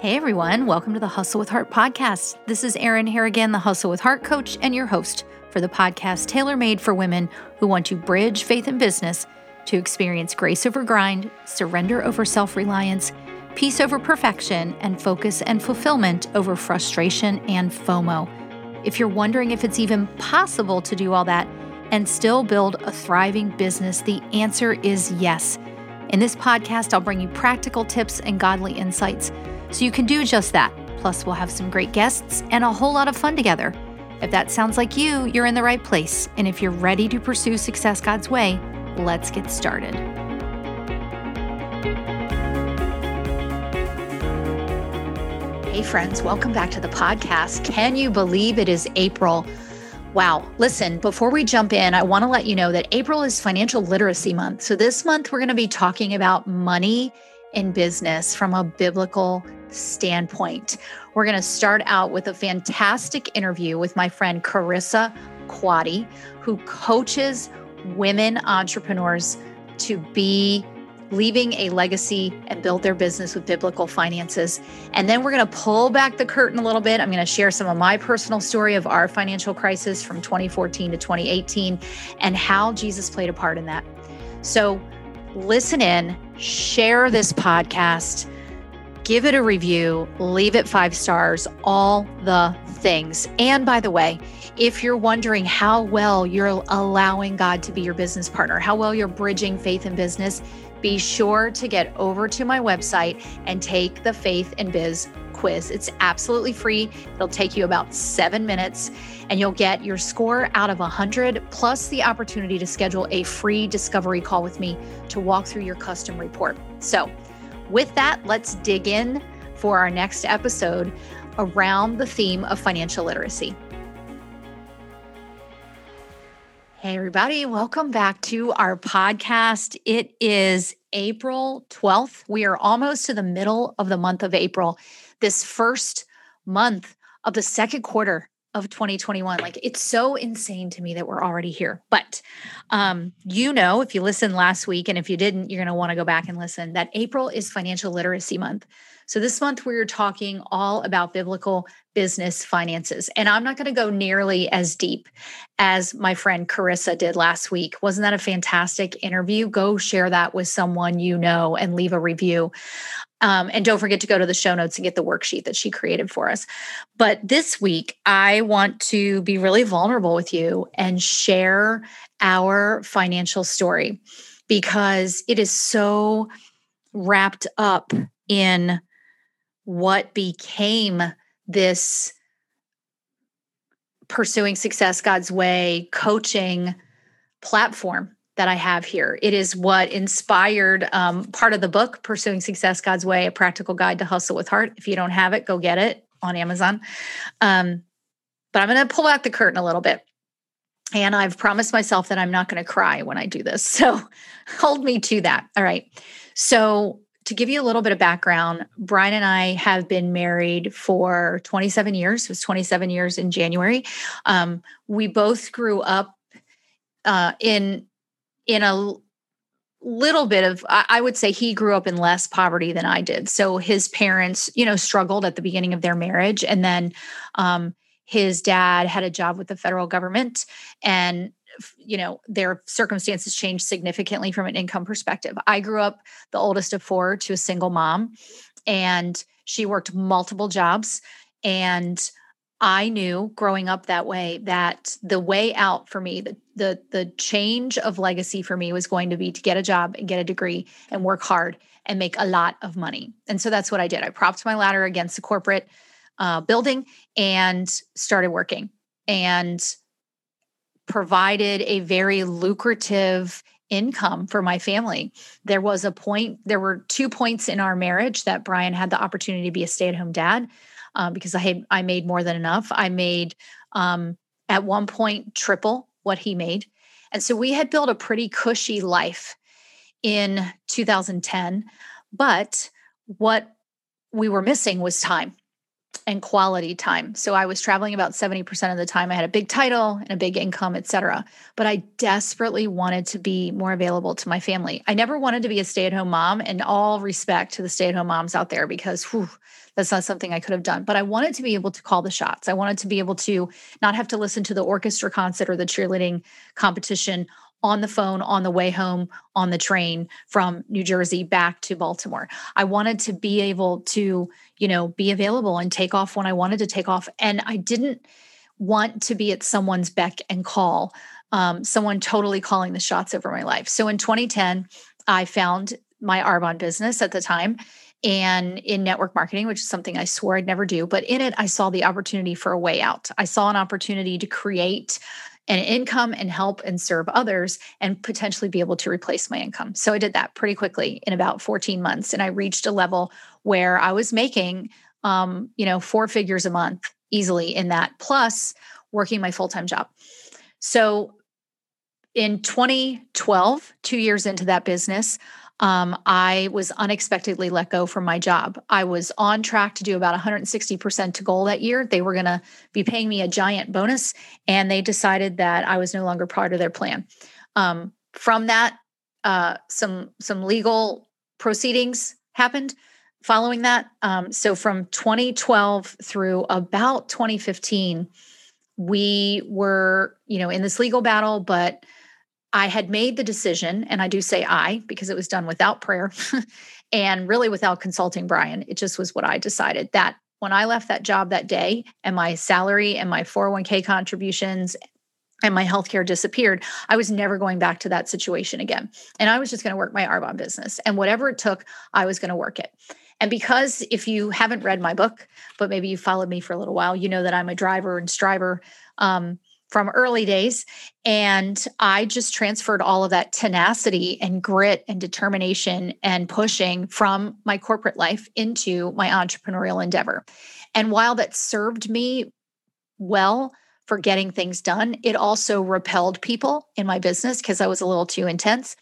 Hey everyone, welcome to the Hustle with Heart podcast. This is Erin Harrigan, the Hustle with Heart coach and your host for the podcast tailor made for women who want to bridge faith and business to experience grace over grind, surrender over self reliance, peace over perfection, and focus and fulfillment over frustration and FOMO. If you're wondering if it's even possible to do all that and still build a thriving business, the answer is yes. In this podcast, I'll bring you practical tips and godly insights so you can do just that. Plus, we'll have some great guests and a whole lot of fun together. If that sounds like you, you're in the right place. And if you're ready to pursue success God's way, let's get started. Hey, friends, welcome back to the podcast. Can you believe it is April? Wow. Listen, before we jump in, I want to let you know that April is Financial Literacy Month. So, this month, we're going to be talking about money in business from a biblical standpoint. We're going to start out with a fantastic interview with my friend Carissa Quaddy, who coaches women entrepreneurs to be leaving a legacy and build their business with biblical finances. And then we're going to pull back the curtain a little bit. I'm going to share some of my personal story of our financial crisis from 2014 to 2018 and how Jesus played a part in that. So, listen in, share this podcast, give it a review, leave it five stars, all the things. And by the way, if you're wondering how well you're allowing God to be your business partner, how well you're bridging faith and business, be sure to get over to my website and take the Faith and Biz quiz. It's absolutely free. It'll take you about seven minutes, and you'll get your score out of 100 plus the opportunity to schedule a free discovery call with me to walk through your custom report. So, with that, let's dig in for our next episode around the theme of financial literacy. Hey, everybody, welcome back to our podcast. It is April 12th. We are almost to the middle of the month of April this first month of the second quarter of 2021 like it's so insane to me that we're already here but um you know if you listened last week and if you didn't you're going to want to go back and listen that april is financial literacy month. So this month we're talking all about biblical business finances and i'm not going to go nearly as deep as my friend carissa did last week. Wasn't that a fantastic interview? Go share that with someone you know and leave a review um, and don't forget to go to the show notes and get the worksheet that she created for us. But this week, I want to be really vulnerable with you and share our financial story because it is so wrapped up in what became this pursuing success God's way coaching platform that I have here. It is what inspired um, part of the book, Pursuing Success God's Way, a practical guide to hustle with heart. If you don't have it, go get it on Amazon. Um, but I'm going to pull back the curtain a little bit. And I've promised myself that I'm not going to cry when I do this. So hold me to that. All right. So, to give you a little bit of background, Brian and I have been married for 27 years. It was 27 years in January. Um, we both grew up uh, in in a little bit of i would say he grew up in less poverty than i did. So his parents you know struggled at the beginning of their marriage and then um, his dad had a job with the federal government and you know their circumstances changed significantly from an income perspective. I grew up the oldest of four to a single mom and she worked multiple jobs and I knew growing up that way that the way out for me, the, the the change of legacy for me was going to be to get a job and get a degree and work hard and make a lot of money. And so that's what I did. I propped my ladder against the corporate uh, building and started working and provided a very lucrative income for my family. There was a point, there were two points in our marriage that Brian had the opportunity to be a stay at home dad um, because I had I made more than enough. I made um, at one point triple what he made, and so we had built a pretty cushy life in 2010. But what we were missing was time. and quality time. So I was traveling about 70% of the time. I had a big title and a big income, et cetera. But I desperately wanted to be more available to my family. I never wanted to be a stay at home mom, and all respect to the stay at home moms out there because whew, that's not something I could have done. But I wanted to be able to call the shots. I wanted to be able to not have to listen to the orchestra concert or the cheerleading competition on the phone on the way home on the train from New Jersey back to Baltimore. I wanted to be able to, you know, be available and take off when I wanted to take off. And I didn't want to be at someone's beck and call, um, someone totally calling the shots over my life. So in 2010, I found my Arbonne business at the time and in network marketing, which is something I swore I'd never do. But in it, I saw the opportunity for a way out. I saw an opportunity to create an income and help and serve others and potentially be able to replace my income. So I did that pretty quickly in about 14 months. And I reached a level where I was making, um, you know, four figures a month easily in that, plus working my full time job. So in 2012, two years into that business, um, I was unexpectedly let go from my job. I was on track to do about 160% to goal that year. They were going to be paying me a giant bonus, and they decided that I was no longer part of their plan. Um, from that, uh, some some legal proceedings happened following that. Um, so from 2012 through about 2015, we were, you know, in this legal battle, but I had made the decision, and I do say I because it was done without prayer and really without consulting Brian. It just was what I decided that when I left that job that day and my salary and my 401k contributions and my healthcare disappeared, I was never going back to that situation again. And I was just going to work my Arbonne business. And whatever it took, I was going to work it. And because if you haven't read my book, but maybe you followed me for a little while, you know that I'm a driver and striver. Um, from early days. And I just transferred all of that tenacity and grit and determination and pushing from my corporate life into my entrepreneurial endeavor. And while that served me well for getting things done, it also repelled people in my business because I was a little too intense.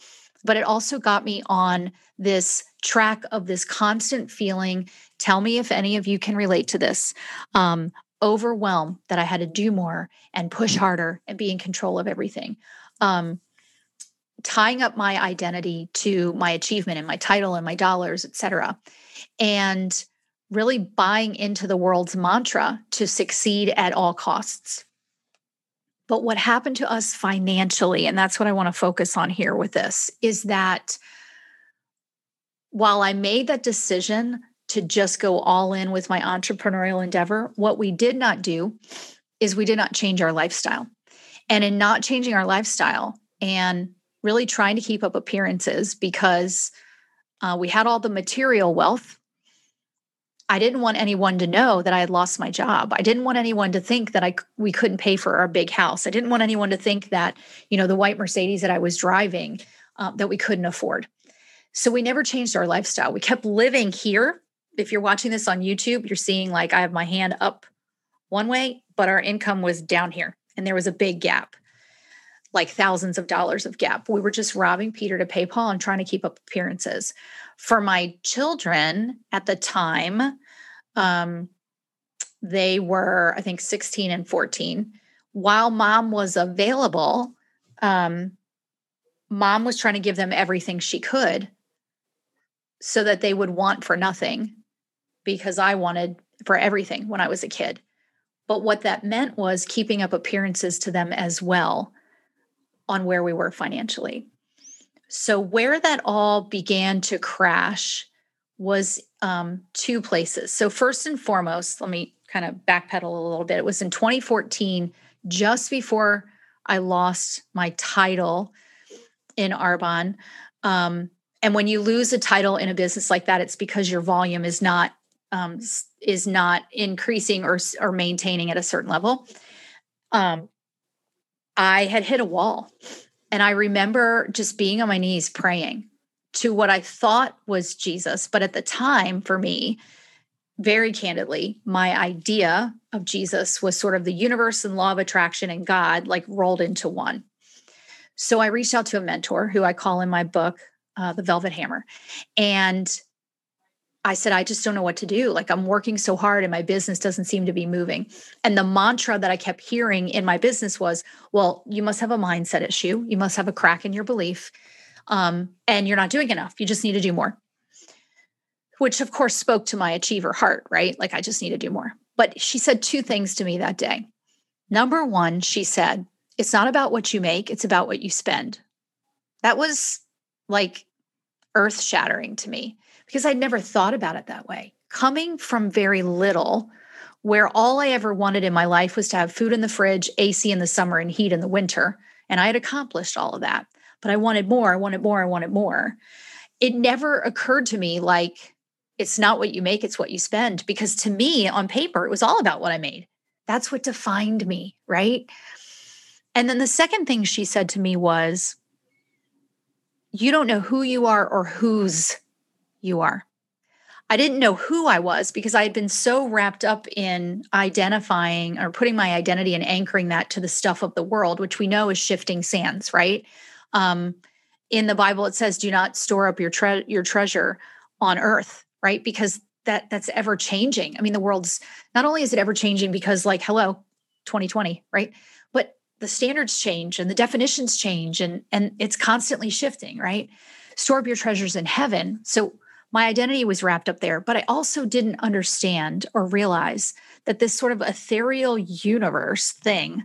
But it also got me on this track of this constant feeling. Tell me if any of you can relate to this um, overwhelm that I had to do more and push mm. harder and be in control of everything. Um, tying up my identity to my achievement and my title and my dollars, et cetera. And really buying into the world's mantra to succeed at all costs. But what happened to us financially, and that's what I want to focus on here with this, is that while I made that decision to just go all in with my entrepreneurial endeavor. What we did not do is we did not change our lifestyle. And in not changing our lifestyle and really trying to keep up appearances because uh, we had all the material wealth. I didn't want anyone to know that I had lost my job. I didn't want anyone to think that I we couldn't pay for our big house. I didn't want anyone to think that you know the white Mercedes that I was driving uh, that we couldn't afford. So we never changed our lifestyle. We kept living here if you're watching this on YouTube, you're seeing like I have my hand up one way, but our income was down here and there was a big gap, like thousands of dollars of gap. We were just robbing Peter to pay Paul and trying to keep up appearances. For my children at the time, um, they were, I think, 16 and 14. While mom was available, um, mom was trying to give them everything she could so that they would want for nothing because I wanted for everything when I was a kid. But what that meant was keeping up appearances to them as well on where we were financially. So, where that all began to crash was um, two places. So, first and foremost, let me kind of backpedal a little bit. It was in 2014, just before I lost my title in Arbonne. Um, and when you lose a title in a business like that, it's because your volume is not um, is not increasing or or maintaining at a certain level. Um, I had hit a wall, and I remember just being on my knees praying to what I thought was Jesus, but at the time, for me, very candidly, my idea of Jesus was sort of the universe and law of attraction and God like rolled into one. So I reached out to a mentor who I call in my book uh, the Velvet Hammer, and I said, I just don't know what to do. Like, I'm working so hard and my business doesn't seem to be moving. And the mantra that I kept hearing in my business was, well, you must have a mindset issue. You must have a crack in your belief. Um, and you're not doing enough. You just need to do more. Which, of course, spoke to my achiever heart, right? Like, I just need to do more. But she said two things to me that day. Number one, she said, it's not about what you make, it's about what you spend. That was like earth shattering to me because I'd never thought about it that way. Coming from very little, where all I ever wanted in my life was to have food in the fridge, AC in the summer, and heat in the winter. And I had accomplished all of that, but I wanted more, I wanted more, I wanted more. It never occurred to me like it's not what you make, it's what you spend. Because to me, on paper, it was all about what I made. That's what defined me, right? And then the second thing she said to me was, You don't know who you are or whose you are. I didn't know who I was because I had been so wrapped up in identifying or putting my identity and anchoring that to the stuff of the world, which we know is shifting sands, right? Um, in the Bible, it says, "Do not store up your tre- your treasure on earth," right? Because that that's ever changing. I mean, the world's not only is it ever changing because, like, hello, 2020, right? But the standards change and the definitions change, and and it's constantly shifting, right? Store up your treasures in heaven. So my identity was wrapped up there, but I also didn't understand or realize that this sort of ethereal universe thing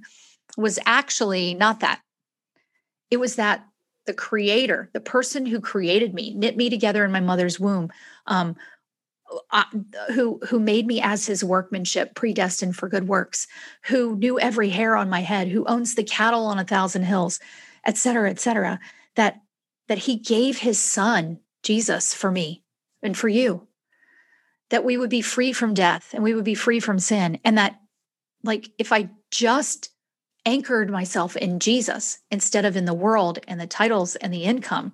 was actually not that. It was that the creator, the person who created me, knit me together in my mother's womb, um, uh, who who made me as his workmanship predestined for good works who knew every hair on my head who owns the cattle on a thousand hills et cetera et cetera that that he gave his son jesus for me and for you that we would be free from death and we would be free from sin. And that like if i just anchored myself in jesus instead of in the world and the titles and the income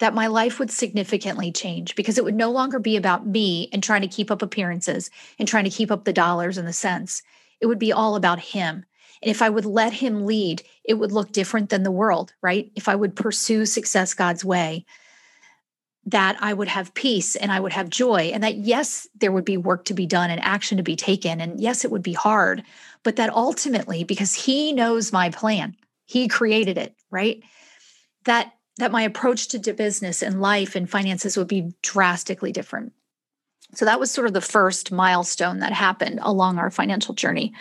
that my life would significantly change because it would no longer be about me and trying to keep up appearances and trying to keep up the dollars and the cents. It would be all about him. And if I would let him lead, it would look different than the world, right? If I would pursue success God's way, that I would have peace and I would have joy. And that, yes, there would be work to be done and action to be taken. And yes, it would be hard. But that ultimately, because He knows my plan, He created it, right? That that my approach to business and life and finances would be drastically different. So that was sort of the first milestone that happened along our financial journey.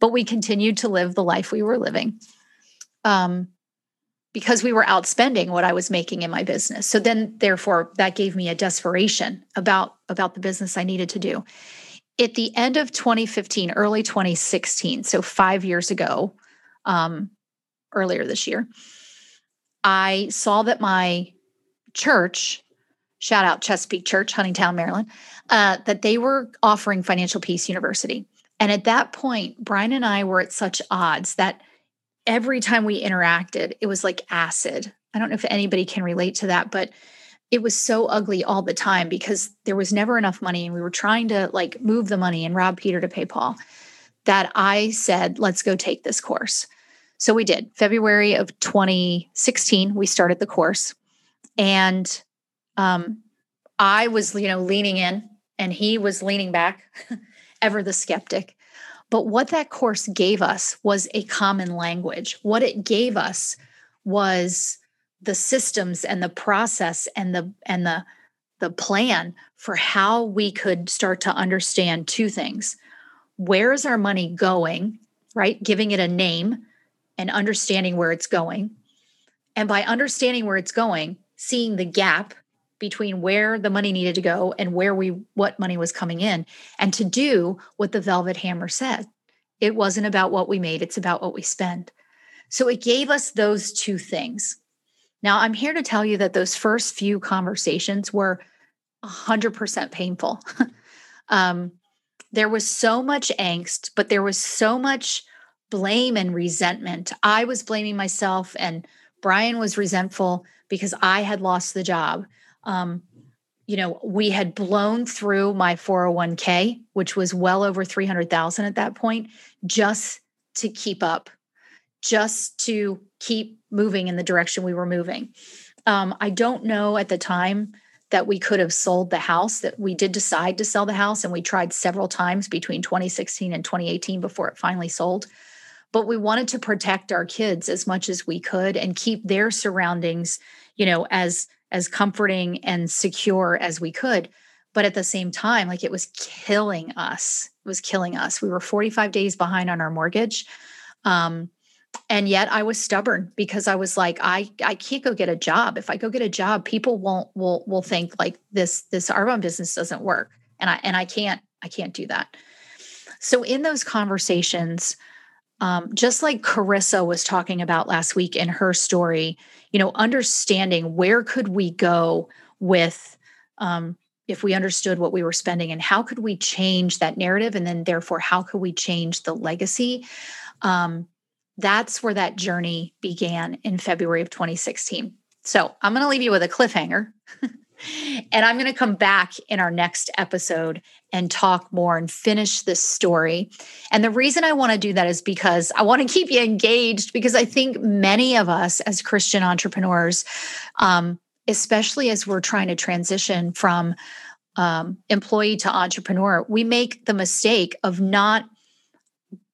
But we continued to live the life we were living. Um, because we were outspending what I was making in my business. So then therefore that gave me a desperation about about the business I needed to do. At the end of 2015, early 2016, so 5 years ago, um earlier this year, I saw that my church, shout out Chesapeake Church, Huntingtown, Maryland, uh, that they were offering Financial Peace University. And at that point, Brian and I were at such odds that every time we interacted, it was like acid. I don't know if anybody can relate to that, but it was so ugly all the time because there was never enough money and we were trying to like move the money and rob Peter to pay Paul that I said, let's go take this course. So we did. February of 2016, we started the course. And um, I was, you know, leaning in and he was leaning back, ever the skeptic. But what that course gave us was a common language. What it gave us was the systems and the process and the and the the plan for how we could start to understand two things. Where is our money going? Right? Giving it a name and understanding where it's going. And by understanding where it's going, seeing the gap between where the money needed to go and where we what money was coming in. And to do what the velvet hammer said. It wasn't about what we made it's about what we spend. So it gave us those two things. Now i'm here to tell you that those first few conversations were 100% painful. Um, there was so much angst but there was so much blame and resentment. I was blaming myself and brian was resentful because i had lost the job um, you know, we had blown through my 401k, which was well over 300,000 at that point, just to keep up, just to keep moving in the direction we were moving. Um, I don't know at the time that we could have sold the house, that we did decide to sell the house, and we tried several times between 2016 and 2018 before it finally sold. But we wanted to protect our kids as much as we could and keep their surroundings, you know, as as comforting and secure as we could. But at the same time, like it was killing us. It was killing us. We were 45 days behind on our mortgage. Um, and yet I was stubborn because I was like, I I can't go get a job. If I go get a job, people won't will will think like this this Arbonne business doesn't work, and I and I can't I can't do that. So in those conversations, um, just like Carissa was talking about last week in her story, you know, understanding where could we go with um, if we understood what we were spending and how could we change that narrative, and then therefore how could we change the legacy. Um, that's where that journey began in February of 2016. So I'm going to leave you with a cliffhanger. and I'm going to come back in our next episode and talk more and finish this story. And the reason I want to do that is because I want to keep you engaged because I think many of us as Christian entrepreneurs, um, especially as we're trying to transition from um, employee to entrepreneur, we make the mistake of not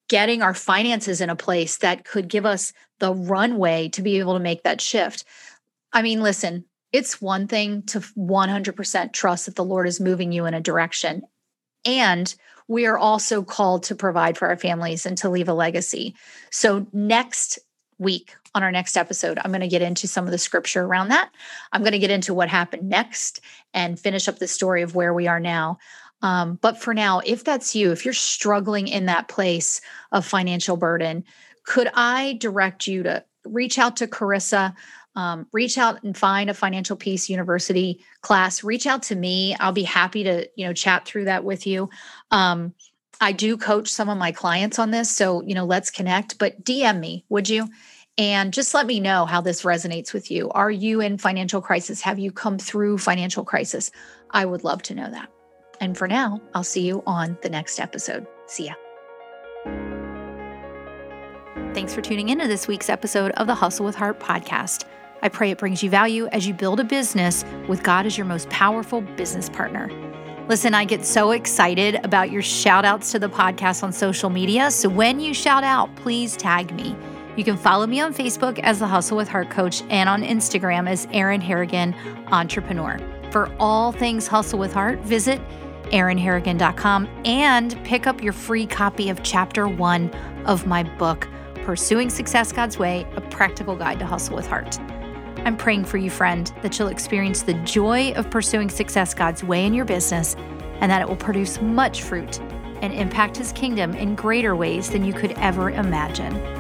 getting our finances in a place that could give us the runway to be able to make that shift. I mean, listen, it's one thing to 100% trust that the Lord is moving you in a direction. And we are also called to provide for our families and to leave a legacy. So, next week on our next episode, I'm going to get into some of the scripture around that. I'm going to get into what happened next and finish up the story of where we are now. Um, but for now, if that's you, if you're struggling in that place of financial burden, could I direct you to reach out to Carissa? Um, reach out and find a financial peace university class. Reach out to me. I'll be happy to you know chat through that with you. Um, i do coach some of my clients on this so you know let's connect but dm me would you? And just let me know how this resonates with you. Are you in financial crisis? Have you come through financial crisis? I would love to know that. And for now, I'll see you on the next episode. See ya. Thanks for tuning in to this week's episode of the Hustle with Heart podcast. I pray it brings you value as you build a business with God as your most powerful business partner. Listen, I get so excited about your shout outs to the podcast on social media. So when you shout out, please tag me. You can follow me on Facebook as the Hustle with Heart Coach and on Instagram as Erin Harrigan Entrepreneur. For all things Hustle with Heart, visit erinharrigan.com and pick up your free copy of chapter one of my book, Pursuing Success God's Way A Practical Guide to Hustle with Heart. I'm praying for you, friend, that you'll experience the joy of pursuing success God's way in your business and that it will produce much fruit and impact His kingdom in greater ways than you could ever imagine.